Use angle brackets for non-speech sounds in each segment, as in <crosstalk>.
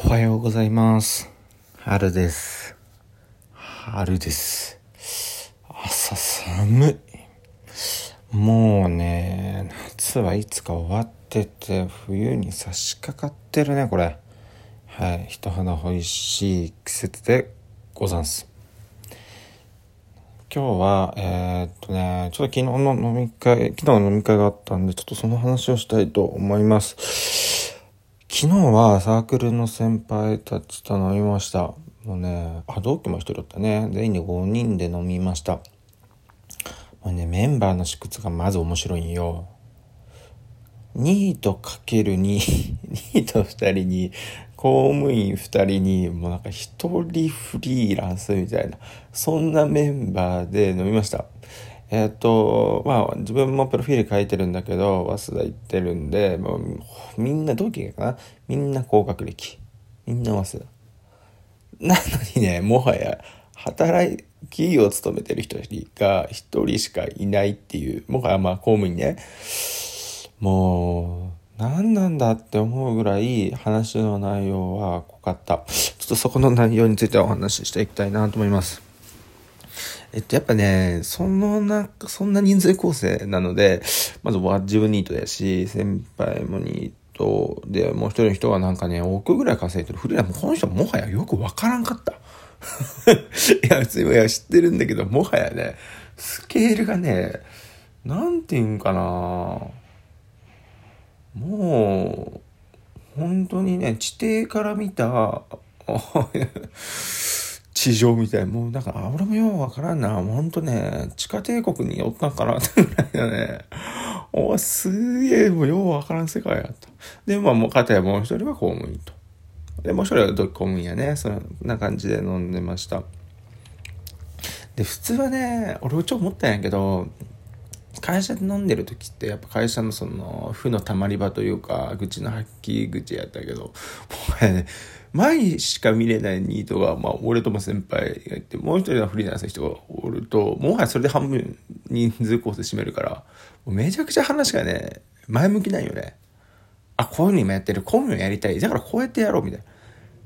おはようございます。春です。春です。朝寒い。もうね、夏はいつか終わってて、冬に差し掛かってるね、これ。はい。人肌恋しい季節でござんす。今日は、えーっとね、ちょっと昨日の飲み会、昨日の飲み会があったんで、ちょっとその話をしたいと思います。昨日はサークルの先輩たちと飲みました。もうね、あ、同期も一人だったね。全員で5人で飲みました。もうね、メンバーの縮図がまず面白いんよ。ニートかける2、ニート2人に、公務員2人に、もうなんか1人フリーランスみたいな、そんなメンバーで飲みました。えっ、と、まあ、自分もプロフィール書いてるんだけど、早稲田行ってるんで、もうみんな同期かな？みんな高学歴。みんな早稲田。なのにね、もはや、働き、企業を勤めてる人が一人しかいないっていう、もはやまあ公務員ね。もう、何なんだって思うぐらい話の内容は濃かった。ちょっとそこの内容についてお話ししていきたいなと思います。えっと、やっぱね、そのな、そんな人数構成なので、まずは自分ニートだし、先輩もニートで、もう一人の人はなんかね、億ぐらい稼いでる。フリーランス、この人もはやよくわからんかった。<laughs> いや、普通にいや知ってるんだけど、もはやね、スケールがね、なんていうんかなもう、本当にね、地底から見た、<laughs> 地上みたいもうだから、あ俺もようわからんな。もうほんとね、地下帝国におったんかなって <laughs> ぐらいだね。おすげえ、もうようわからん世界やった。で、まあもう、かたやもう一人は公務員と。で、もう一人はど公務員やね。そんな感じで飲んでました。で、普通はね、俺ちょっと思ったんやけど、会社で飲んでる時ってやっぱ会社のその負のたまり場というか愚痴の吐き口やったけどもうね前しか見れないニートが、まあ、俺とも先輩がいてもう一人のフリーランスの人がおるともはやそれで半分人数構成占めるからめちゃくちゃ話がね前向きなんよねあこういうの今やってるこういうのやりたいだからこうやってやろうみたいない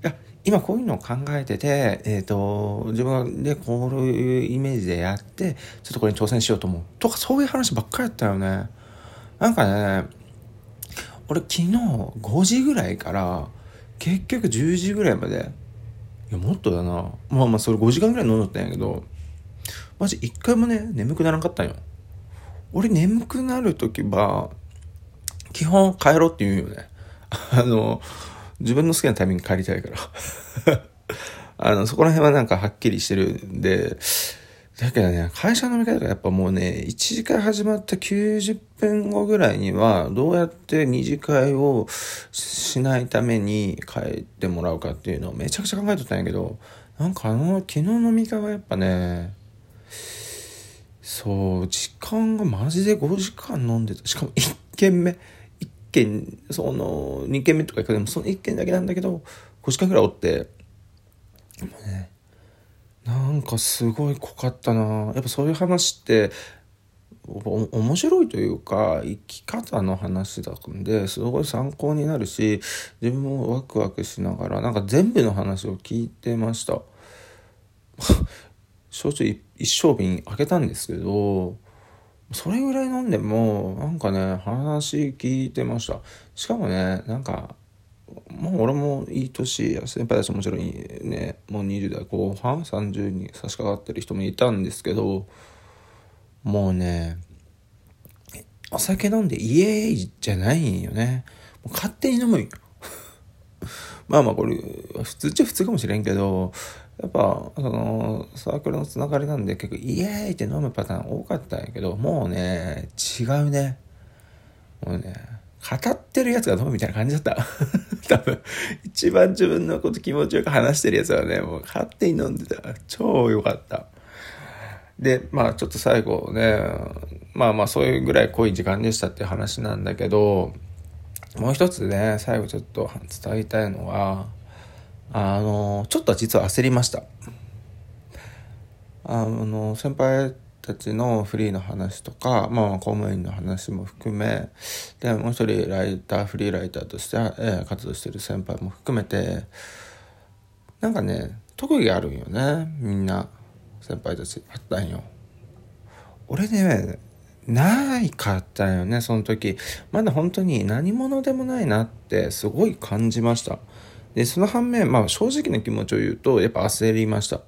や今こういうのを考えてて、えっ、と、自分でこういうイメージでやって、ちょっとこれに挑戦しようと思う。とか、そういう話ばっかりやったよね。なんかね、俺昨日5時ぐらいから、結局10時ぐらいまで、いや、もっとだな。まあまあ、それ5時間ぐらい飲んどったんやけど、マジ一回もね、眠くならんかったんよ。俺眠くなるときは、基本帰ろうって言うよね。あの、自分の好きなタイミング帰りたいから。<laughs> あの、そこら辺はなんかはっきりしてるんで、だけどね、会社の飲み会とかやっぱもうね、1次会始まった90分後ぐらいには、どうやって2次会をしないために帰ってもらうかっていうのをめちゃくちゃ考えとったんやけど、なんかあの、昨日飲み会はやっぱね、そう、時間がマジで5時間飲んでた。しかも1軒目、1軒、その、2軒目とか行くでもその1軒だけなんだけど、5時間ぐらいおって、もうね、なんかすごい濃かったな。やっぱそういう話って、お面白いというか生き方の話だんですごい参考になるし自分もワクワクしながらなんか全部の話を聞いてました。<laughs> 焼酎一升瓶開けたんですけどそれぐらい飲んでもなんかね話聞いてました。しかもねなんかもう俺もいい年や先輩たちももちろんね。もう20代後半30に差し掛かってる人もいたんですけどもうねお酒飲んでイエーイじゃないよね。もう勝手に飲むよ。<laughs> まあまあこれ普通っちゃ普通かもしれんけどやっぱそのサークルのつながりなんで結構イエーイって飲むパターン多かったんやけどもうね違うね。もうね語ってるやつが飲むみたいな感じだった。<laughs> 多分、一番自分のこと気持ちよく話してるやつはね、もう勝手に飲んでた。超良かった。で、まあちょっと最後ね、まあまあそういうぐらい濃い時間でしたっていう話なんだけど、もう一つね、最後ちょっと伝えたいのは、あの、ちょっと実は焦りました。あの、先輩たちのフリーの話とか、まあ、公務員の話も含め、で、もう一人ライター、フリーライターとして、え、活動してる先輩も含めて、なんかね、特技あるんよね、みんな、先輩たちあったんよ。俺ね、ないかったよね、その時。まだ本当に何者でもないなってすごい感じました。で、その反面、まあ正直な気持ちを言うと、やっぱ焦りました。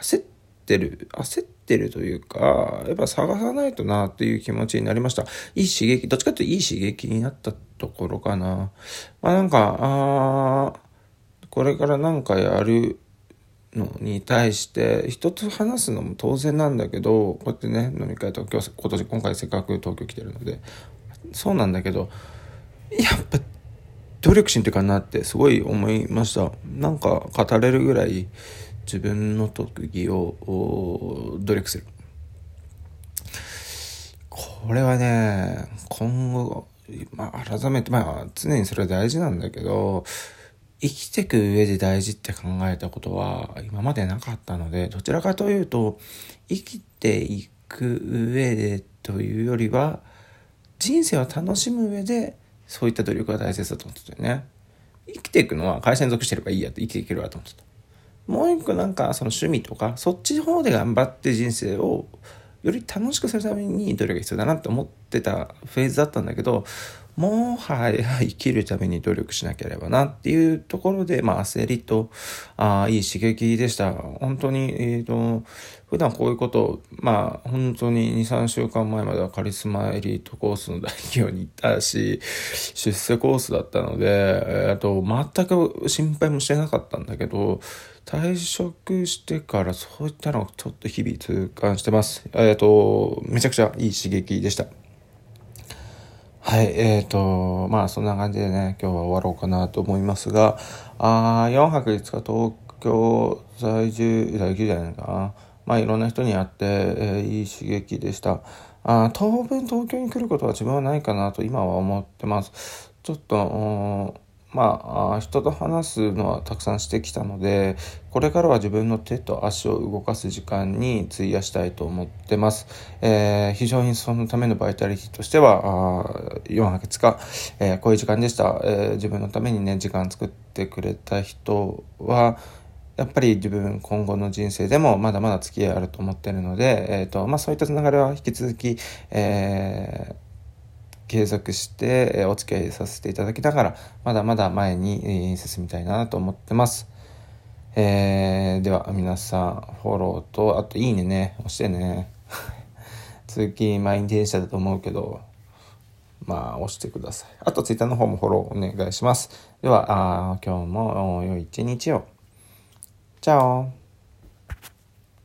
焦ってる、焦っててるというか、やっぱ探さないとなっていう気持ちになりました。いい刺激、どっちかというといい刺激になったところかな。まあなんか、あこれからなんかやるのに対して人と話すのも当然なんだけどこうやってね飲み会とか今日今年今回せっかく東京来てるのでそうなんだけどやっぱ努力しんてかなってすごい思いましたなんか語れるぐらい自分の特技を努力するこれはね今後、まあ、改めてまあ常にそれは大事なんだけど生きていく上で大事って考えたことは今までなかったので、どちらかというと、生きていく上でというよりは、人生を楽しむ上で、そういった努力が大切だと思ってたよね。生きていくのは会社に属してればいいやって生きていけるわと思ってた。もう一個なんかその趣味とか、そっちの方で頑張って人生をより楽しくするために努力が必要だなって思ってたフェーズだったんだけど、もはや生きるために努力しなければなっていうところで、まあ焦りと、ああいい刺激でした。本当に、えっ、ー、と、普段こういうことを、まあ本当に2、3週間前まではカリスマエリートコースの代表に行ったし、出世コースだったので、えっ、ー、と、全く心配もしてなかったんだけど、退職してからそういったのをちょっと日々痛感してます。えっ、ー、と、めちゃくちゃいい刺激でした。はい、えーと、まあそんな感じでね、今日は終わろうかなと思いますが、あ4泊5日東京在住、在住じゃないかな。まあいろんな人に会って、えー、いい刺激でした。あ当分東京に来ることは自分はないかなと今は思ってます。ちょっと、まあ、人と話すのはたくさんしてきたので、これからは自分の手と足を動かす時間に費やしたいと思ってます。えー、非常にそのためのバイタリティとしては、4ヶ月か、えー、こういう時間でした、えー、自分のためにね、時間作ってくれた人は、やっぱり自分今後の人生でもまだまだ付き合いあると思ってるので、えっ、と、まあそういったつながりは引き続き、えー、継続してお付き合いさせていただきながら、まだまだ前に進みたいなと思ってます。えー、では皆さん、フォローと、あといいねね、押してね。<laughs> 通勤満員電車だと思うけど、まあ、押してください。あと、ツイッターの方もフォローお願いします。では、あ今日も良い一日を。チャオ